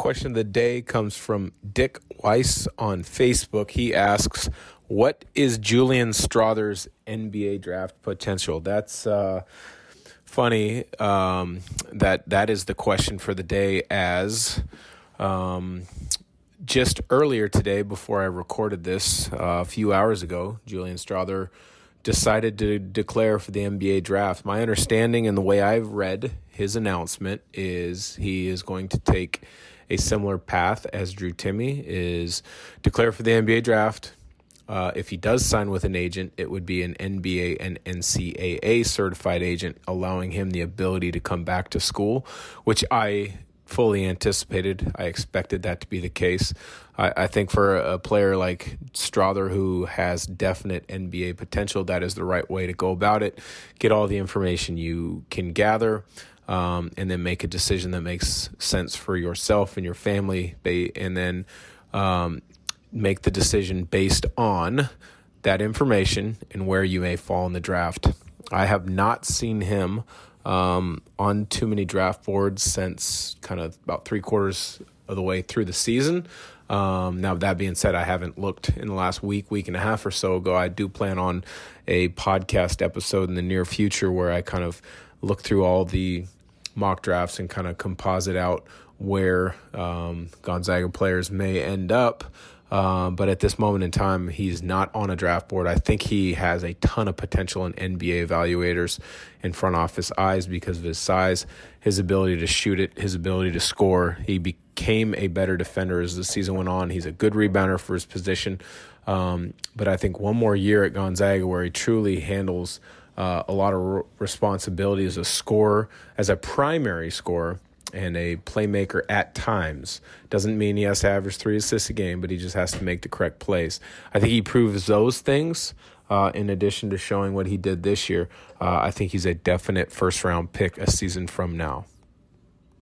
question of the day comes from Dick Weiss on Facebook. He asks, "What is Julian Strawther's NBA draft potential?" That's uh, funny. Um, that that is the question for the day. As um, just earlier today, before I recorded this uh, a few hours ago, Julian Strawther decided to declare for the NBA draft. My understanding and the way I've read his announcement is he is going to take a similar path as Drew Timme is declare for the NBA draft. Uh, if he does sign with an agent, it would be an NBA and NCAA certified agent, allowing him the ability to come back to school, which I fully anticipated. I expected that to be the case. I, I think for a, player like Strawther, who has definite NBA potential, that is the right way to go about it. Get all the information you can gather. Um, and then make a decision that makes sense for yourself and your family, and then um, make the decision based on that information and where you may fall in the draft. I have not seen him um, on too many draft boards since kind of about three quarters of the way through the season. Um, now, that being said, I haven't looked in the last week, week and a half or so ago. I do plan on a podcast episode in the near future where I kind of look through all the mock drafts and kind of composite out where um, Gonzaga players may end up. Um, but at this moment in time, he's not on a draft board. I think he has a ton of potential in NBA evaluators in front office eyes because of his size, his ability to shoot it, his ability to score. He became a better defender as the season went on. He's a good rebounder for his position. Um, but I think one more year at Gonzaga where he truly handles uh, a lot of responsibility as a scorer, as a primary scorer and a playmaker at times. Doesn't mean he has to average three assists a game, but he just has to make the correct plays. I think he proves those things. Uh, in addition to showing what he did this year, uh, I think he's a definite first round pick a season from now.